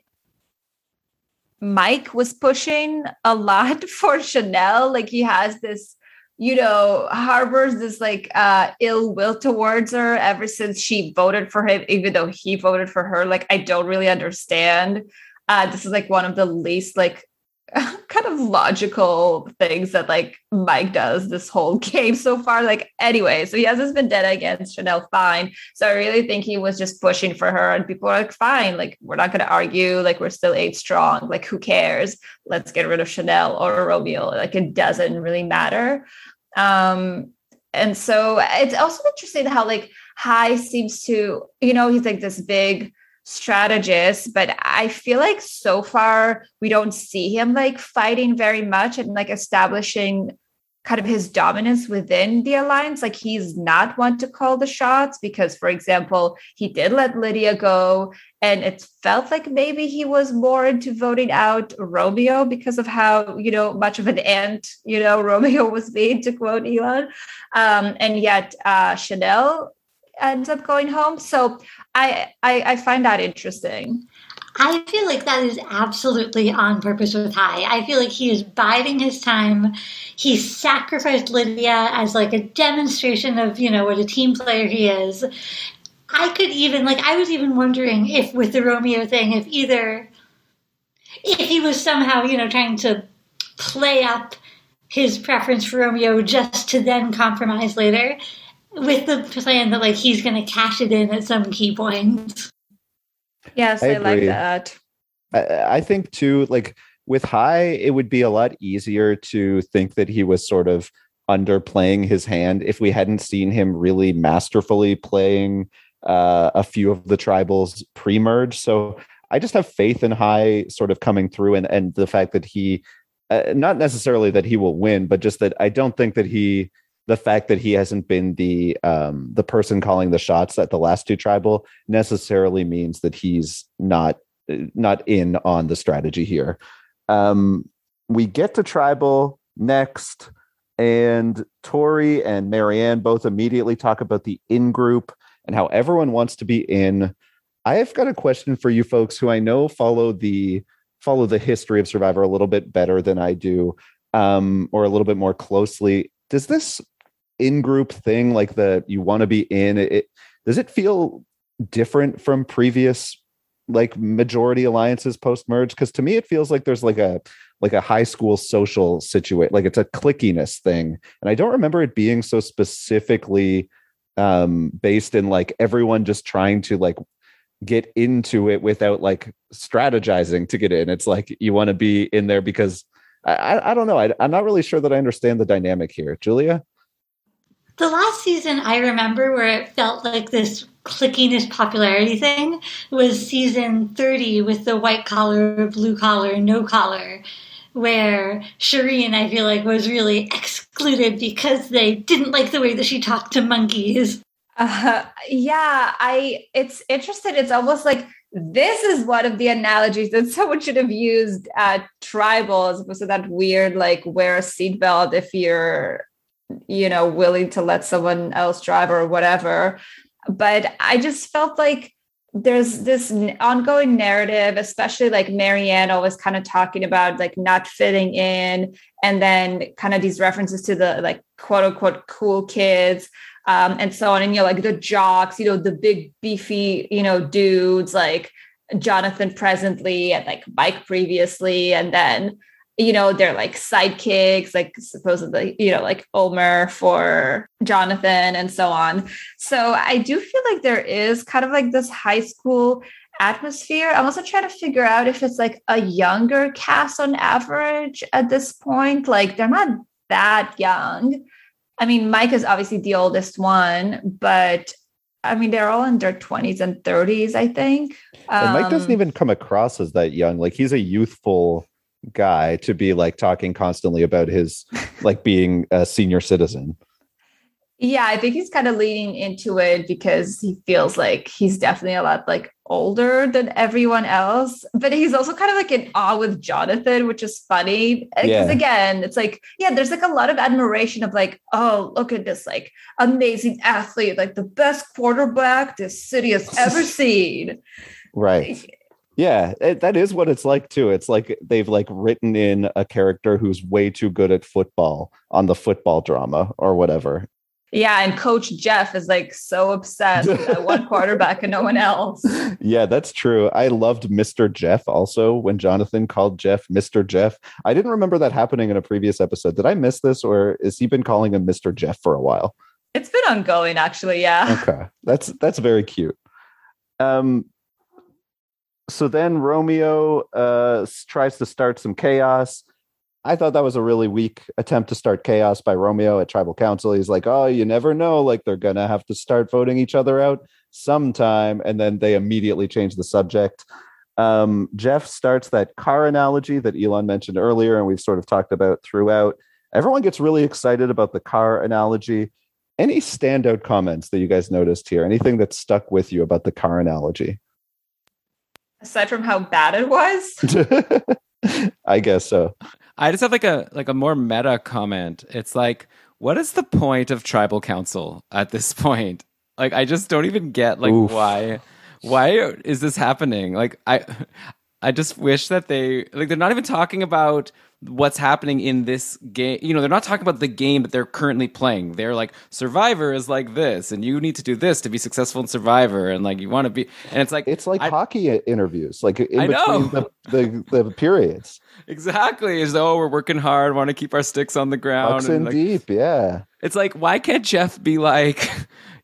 Mike was pushing a lot for Chanel. Like, he has this, you know, harbors this like uh, ill will towards her ever since she voted for him, even though he voted for her. Like, I don't really understand. Uh, this is like one of the least like kind of logical things that like Mike does this whole game so far. Like, anyway, so he has this vendetta against Chanel, fine. So I really think he was just pushing for her, and people are like, fine, like, we're not going to argue. Like, we're still eight strong. Like, who cares? Let's get rid of Chanel or Romeo. Like, it doesn't really matter. Um, and so it's also interesting how like Hai seems to, you know, he's like this big strategist but i feel like so far we don't see him like fighting very much and like establishing kind of his dominance within the alliance. Like he's not one to call the shots because for example he did let lydia go and it felt like maybe he was more into voting out romeo because of how you know much of an ant you know romeo was made to quote elan. Um, and yet uh, chanel ends up going home. So I, I, I find that interesting. I feel like that is absolutely on purpose with Hai. I feel like he is biding his time. He sacrificed Lydia as like a demonstration of, you know, what a team player he is. I could even like I was even wondering if with the Romeo thing, if either if he was somehow, you know, trying to play up his preference for Romeo just to then compromise later with the plan that like he's going to cash it in at some key point. Yes, I, I like that. I, I think too, like with Hai, it would be a lot easier to think that he was sort of underplaying his hand if we hadn't seen him really masterfully playing uh, a few of the tribals pre-merge. So I just have faith in Hai sort of coming through and and the fact that he uh, not necessarily that he will win, but just that I don't think that he the fact that he hasn't been the um, the person calling the shots at the last two tribal necessarily means that he's not not in on the strategy here. Um, we get to tribal next, and Tori and Maryanne both immediately talk about the in group and how everyone wants to be in. I've got a question for you folks who I know follow the follow the history of Survivor a little bit better than I do, um, or a little bit more closely. Does this in group thing like the you want to be in it does it feel different from previous like majority alliances post merge because to me it feels like there's like a like a high school social situation like it's a clickiness thing. And i don't remember it being so specifically um based in like everyone just trying to like get into it without like strategizing to get in. It's like you want to be in there because i i don't know. I, i'm not really sure that i understand the dynamic here. Julia the last season I remember where it felt like this clickiness popularity thing was season 30 with the white collar, blue collar, no collar, where Shirin, I feel like, was really excluded because they didn't like the way that she talked to monkeys. Uh, yeah, I. It's interesting. It's almost like this is one of the analogies that someone should have used at tribal as opposed to that weird like wear a seatbelt if you're you know willing to let someone else drive or whatever. But i just felt like there's this ongoing narrative especially like Maryanne always kind of talking about like not fitting in and then kind of these references to the like quote unquote cool kids um, and so on. And you know like the jocks you know the big beefy you know dudes like jonathan presently and like mike previously and then you know, they're like sidekicks, like supposedly, you know, like Omar for Jonathan and so on. So I do feel like there is kind of like this high school atmosphere. I'm also trying to figure out if it's like a younger cast on average at this point. Like they're not that young. I mean, Mike is obviously the oldest one, but I mean, they're all in their 20s and 30s, I think. And Mike doesn't um, even come across as that young. Like he's a youthful guy to be like talking constantly about his like being a senior citizen. Yeah, I think he's kind of leaning into it because he feels like he's definitely a lot like older than everyone else. But he's also kind of like in awe with Jonathan, which is funny. Eh, because Yeah. again, it's like, yeah, there's like a lot of admiration of like, oh, look at this like amazing athlete, like the best quarterback this city has ever seen. Right. Yeah, it, that is what it's like too. It's like they've like written in a character who's way too good at football on the football drama or whatever. Yeah, and Coach Jeff is like so obsessed with that one quarterback and no one else. Yeah, that's true. I loved Mr. Jeff also when Jonathan called Jeff Mr. Jeff. I didn't remember that happening in a previous episode. Did I miss this or has he been calling him Mr. Jeff for a while? It's been ongoing, actually. Yeah. Okay. That's that's very cute. Um so then Romeo uh tries to start some chaos. I thought that was a really weak attempt to start chaos by Romeo at tribal council. He's like, "Oh, you never know like they're to have to start voting each other out sometime." And then they immediately change the subject. Um Jeff starts that car analogy that Elan mentioned earlier and we've sort of talked about throughout. Everyone gets really excited about the car analogy any standout comments that you guys noticed here anything that stuck with you about the car analogy Aside from how bad it was. i guess so I just have like a like a more meta comment. It's like, what is the point of tribal council at this point? Like, I just don't even get like Oof. why why is this happening? Like, I I just wish that they like they're not even talking about what's happening in this game. You know, they're not talking about the game that they're currently playing. They're like Survivor is like this, and you need to do this to be successful in Survivor, and like you want to be, and it's like it's like I- hockey interviews like in I know. between the, the, the periods exactly as though we're working hard, want to keep our sticks on the ground, bucks and, in like, deep yeah It's like, why can't Jeff be like,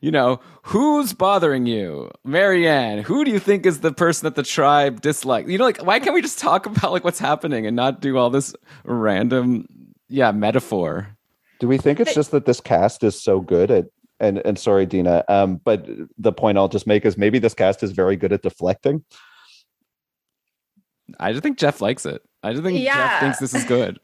you know, who's bothering you? Maryanne, who do you think is the person that the tribe dislikes? You know, like, why can't we just talk about like what's happening and not do all this random, yeah, metaphor? do we think it's just that this cast is so good at and and sorry dina um but the point i'll just make is maybe this cast is very good at deflecting I just think Jeff likes it. I just think Jeff thinks this is good.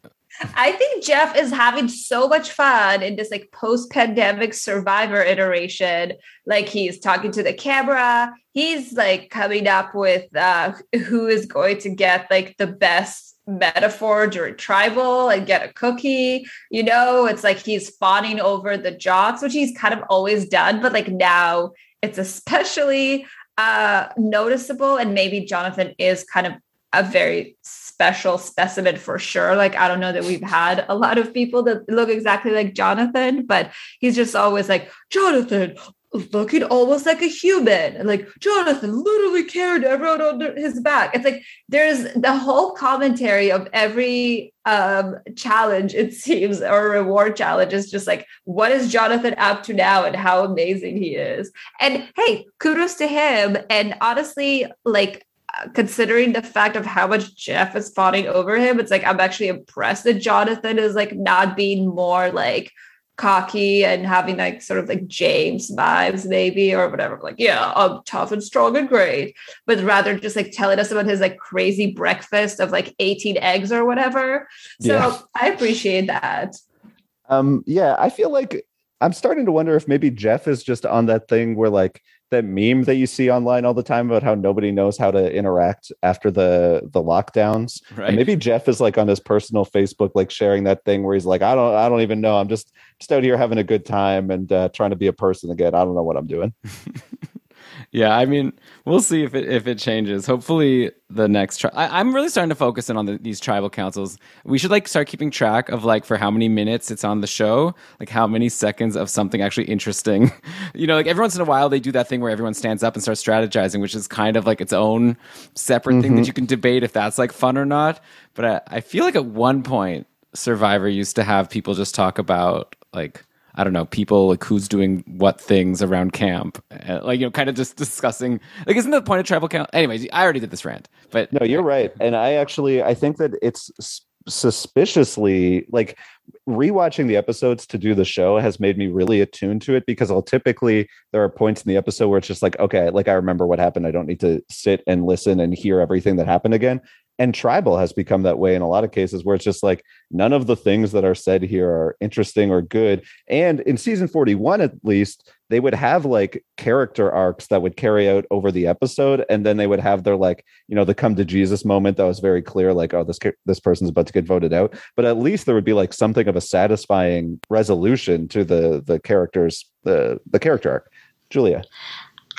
I think Jeff is having so much fun in this like post-pandemic survivor iteration. Like he's talking to the camera. He's like coming up with uh who is going to get like the best metaphor during tribal and get a cookie. You know, it's like he's fawning over the jocks, which he's kind of always done, but like now it's especially uh noticeable. And maybe Jonathan is kind of a very special specimen for sure. Like, I don't know that we've had a lot of people that look exactly like Jonathan, but he's just always like, Jonathan, looking almost like a human. And like, Jonathan literally carried everyone on his back. It's like there's the whole commentary of every um challenge, it seems, or reward challenge is just like, what is Jonathan up to now and how amazing he is. And hey, kudos to him. And honestly, like considering the fact of how much Jeff is fawning over him, it's like I'm actually impressed that Jonathan is like not being more like cocky and having like sort of like James vibes, maybe, or whatever. Like, yeah, I'm tough and strong and great, but rather just like telling us about his like crazy breakfast of like 18 eggs or whatever. So Yeah. I appreciate that. Um, yeah, I feel like I'm starting to wonder if maybe Jeff is just on that thing where like that meme that you see online all the time about how nobody knows how to interact after the the lockdowns. Right. And maybe Jeff is like on his personal Facebook, like sharing that thing where he's like, I don't, I don't even know. I'm just just out here having a good time and uh, trying to be a person again. I don't know what I'm doing. Yeah, I mean, we'll see if it if it changes. Hopefully, the next. Tri- I, I'm really starting to focus in on the, these tribal councils. We should like start keeping track of like for how many minutes it's on the show, like how many seconds of something actually interesting. you know, like every once in a while they do that thing where everyone stands up and starts strategizing, which is kind of like its own separate thing that mm-hmm. you can debate if that's like fun or not. But I, I feel like at one point Survivor used to have people just talk about like I don't know people like who's doing what things around camp, uh, like you know, kind of just discussing. Like, isn't the point of tribal count? Anyways, I already did this rant, but No, you're right. And I actually I think that it's suspiciously like rewatching the episodes to do the show has made me really attuned to it because I'll typically there are points in the episode where it's just like okay, like I remember what happened. I don't need to sit and listen and hear everything that happened again. And tribal has become that way in a lot of cases where it's just like none of the things that are said here are interesting or good. And in season 41 at least they would have like character arcs that would carry out over the episode and then they would have their like you know the come to jesus moment that was very clear like oh this this person's about to get voted out. But at least there would be like something of a satisfying resolution to the the characters the the character arc. Julia?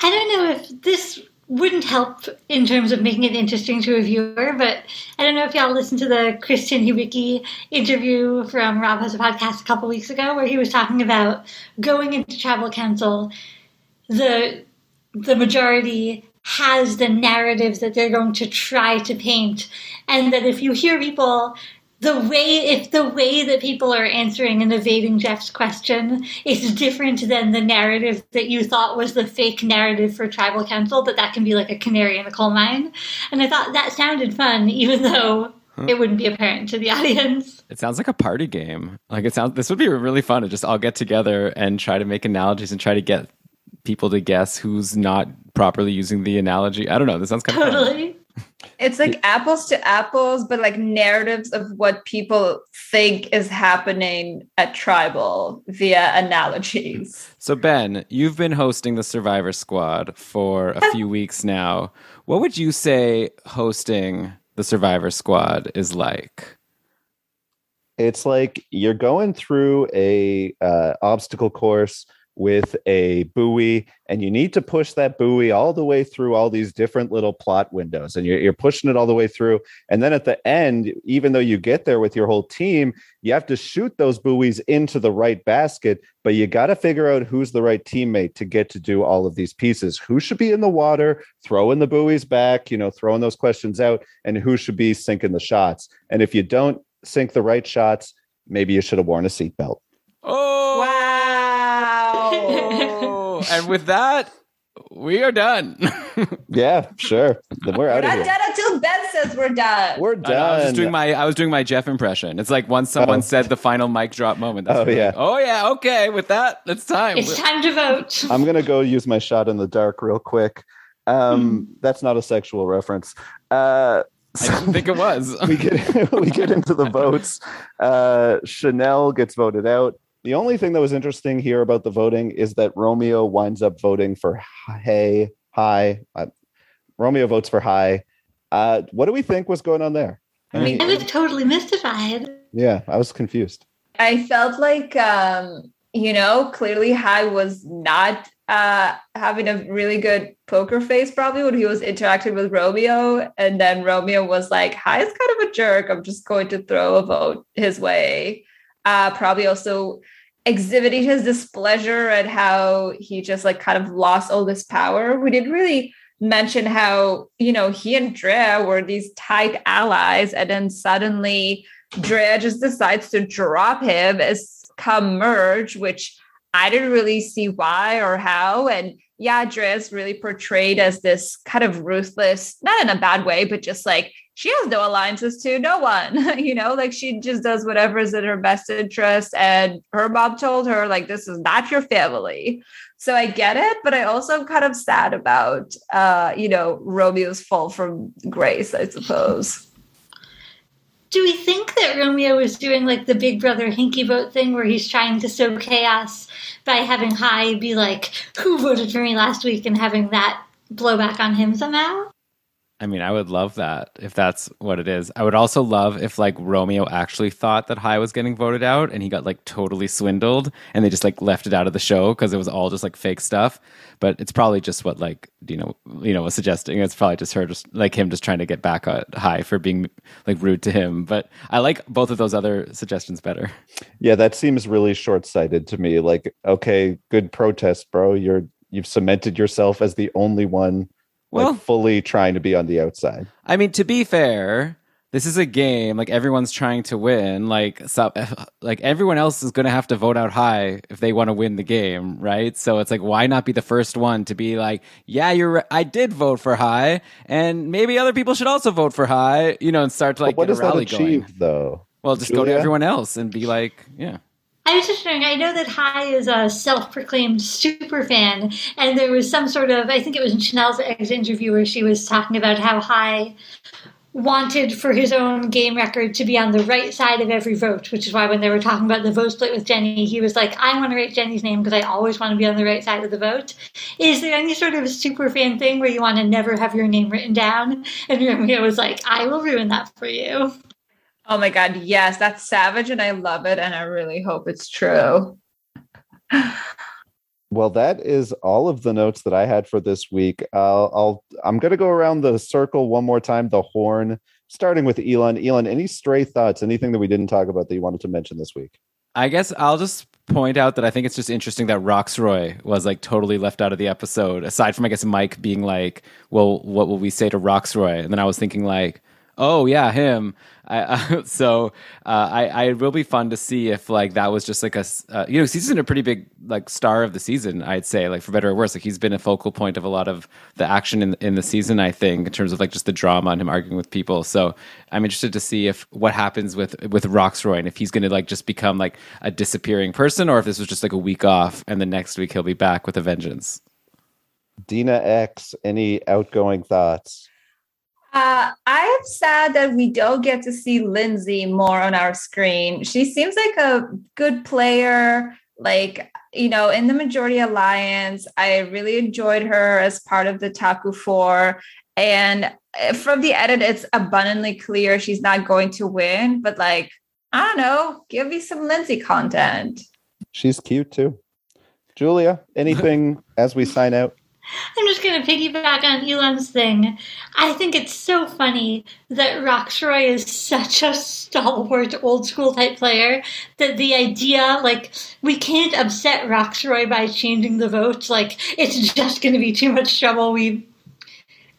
I don't know if this wouldn't help in terms of making it interesting to a viewer, but I don't know if y'all listened to the Christian Hubicki interview from Rob Has a Podcast a couple weeks ago where he was talking about going into travel council, the the majority has the narratives that they're going to try to paint. And that if you hear people the way if the way that people are answering and evading Jeff's question is different than the narrative that you thought was the fake narrative for tribal council, that that can be like a canary in the coal mine. And I thought that sounded fun, even though huh. it wouldn't be apparent to the audience. It sounds like a party game. Like it sounds this would be really fun to just all get together and try to make analogies and try to get people to guess who's not properly using the analogy. I don't know. This sounds kind totally. of totally. It's like apples to apples, but like narratives of what people think is happening at tribal via analogies. So, Ben, you've been hosting the Survivor Squad for a few weeks now. What would you say hosting the Survivor Squad is like? It's like you're going through a uh, obstacle course with a buoy and you need to push that buoy all the way through all these different little plot windows and you're, you're, pushing it all the way through. And then at the end even though you get there with your whole team you have to shoot those buoys into the right basket but you got to figure out who's the right teammate to get to do all of these pieces. Who should be in the water throwing the buoys back you know throwing those questions out and who should be sinking the shots. And if you don't sink the right shots maybe you should have worn a seatbelt. Oh and with that, we are done. yeah, sure. Then we're, we're out of here. done until Ben says we're done. We're done. I, I, was doing my I was doing my Jeff impression. It's like once someone oh. said the final mic drop moment. oh yeah. Like, oh yeah. Okay. With that, it's time. It's time to vote. I'm gonna go use my shot in the dark real quick. Um, hmm. That's not a sexual reference. Uh, I didn't think it was. we get we get into the votes. Uh, Chanel gets voted out. The only thing that was interesting here about the voting is that Romeo winds up voting for Hey, Hai. Uh, Romeo votes for Hai. Uh, what do we think was going on there? I mean, I was totally mystified. Yeah, I was confused. I felt like, um, you know, clearly Hai was not uh, having a really good poker face probably when he was interacting with Romeo. And then Romeo was like, Hai is kind of a jerk. I'm just going to throw a vote his way. Uh, probably also exhibiting his displeasure at how he just like kind of lost all this power. We didn't really mention how, you know, he and Drea were these tight allies, and then suddenly Drea just decides to drop him as come merge, which I didn't really see why or how. And yeah, Drea's really portrayed as this kind of ruthless, not in a bad way, but just like she has no alliances to no one you know like she just does whatever is in her best interest and her mom told her like this is not your family. So i get it but i also am kind of sad about uh you know romeo's fall from grace i suppose. Do we think that romeo is doing like the big brother hinky vote thing where he's trying to sow chaos by having Hai be like who voted for me last week? and having that blow back on him somehow I mean, I would love that if that's what it is. I would also love if like Romeo actually thought that Hai was getting voted out and he got like totally swindled and they just like left it out of the show because it was all just like fake stuff. But it's probably just what like you know you know was suggesting. It's probably just her just like him just trying to get back at Hai for being like rude to him. But I like both of those other suggestions better. Yeah, that seems really short sighted to me. Like, okay, good protest, bro. You're you've cemented yourself as the only one like well, fully trying to be on the outside. I mean, to be fair, this is a game. Like everyone's trying to win. Like so, like everyone else is going to have to vote out hai if they want to win the game, right? So it's like, why not be the first one to be like, yeah, you're. I did vote for hai, and maybe other people should also vote for hai. You know, and start to like but what does that achieve going. though? Well, just Julia? go to everyone else and be like, yeah. I was just wondering, I know that Hai is a self proclaimed super fan, and there was some sort of, I think it was in Chanel's exit interview where she was talking about how Hai wanted for his own game record to be on the right side of every vote, which is why when they were talking about the vote split with Jenny, he was like, I want to write Jenny's name because I always want to be on the right side of the vote. Is there any sort of super fan thing where you want to never have your name written down? And Romeo was like, I will ruin that for you. Oh my God, yes, that's savage and I love it and I really hope it's true. Well, that is all of the notes that I had for this week. Uh, I'll I'm going to go around the circle one more time. The horn, starting with Elan. Elan, any stray thoughts? Anything that we didn't talk about that you wanted to mention this week? I guess I'll just point out that I think it's just interesting that Rocksroy was like totally left out of the episode. Aside from I guess Mike being like, "Well, what will we say to Rocksroy?" And then I was thinking like, "Oh yeah, him." I, uh, so uh, I, I it will be fun to see if like that was just like a uh, you know he's been a pretty big like star of the season I'd say like for better or worse like he's been a focal point of a lot of the action in in the season I think in terms of like just the drama and him arguing with people so I'm interested to see if what happens with with Rocksroy and if he's going to like just become like a disappearing person or if this was just like a week off and the next week he'll be back with a vengeance. Dina X, any outgoing thoughts? Uh, I am sad that we don't get to see Lindsay more on our screen. She seems like a good player. Like, you know, in the Majority Alliance, I really enjoyed her as part of the Taku Four. And eh, from the edit, it's abundantly clear she's not going to win. But, like, I don't know, give me some Lindsay content. She's cute too. Julia, anything as we sign out? I'm just going to piggyback on Elan's thing. I think it's so funny that Rocksroy is such a stalwart, old school type player that the idea, like, we can't upset Rocksroy by changing the vote. Like, it's just going to be too much trouble. We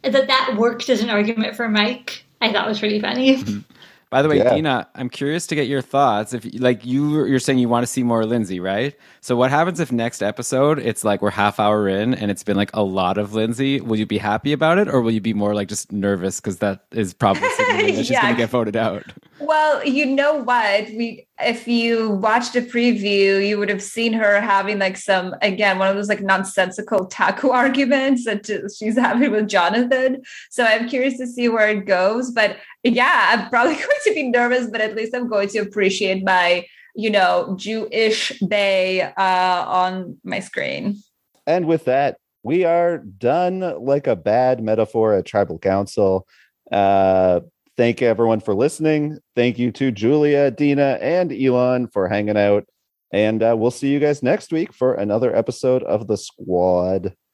that that worked as an argument for Mike. I thought was pretty funny. Mm-hmm. By the way, yeah. Dina, I'm curious to get your thoughts. If like you, you're saying you want to see more Lindsay, right? So what happens if next episode it's like we're half hour in and it's been like a lot of Lindsay? Will you be happy about it, or will you be more like just nervous because that is probably that she's yeah. going to get voted out? Well, you know what? We if you watched the preview, you would have seen her having like some again one of those like nonsensical taco arguments that she's having with Jonathan. So I'm curious to see where it goes. But yeah, I'm probably going to be nervous, but at least I'm going to appreciate my you know Jewish bay uh, on my screen. And with that, we are done like a bad metaphor at tribal council. Uh, thank everyone for listening. Thank you to Julia, Dina, and Elan for hanging out. And uh, we'll see you guys next week for another episode of The Squad.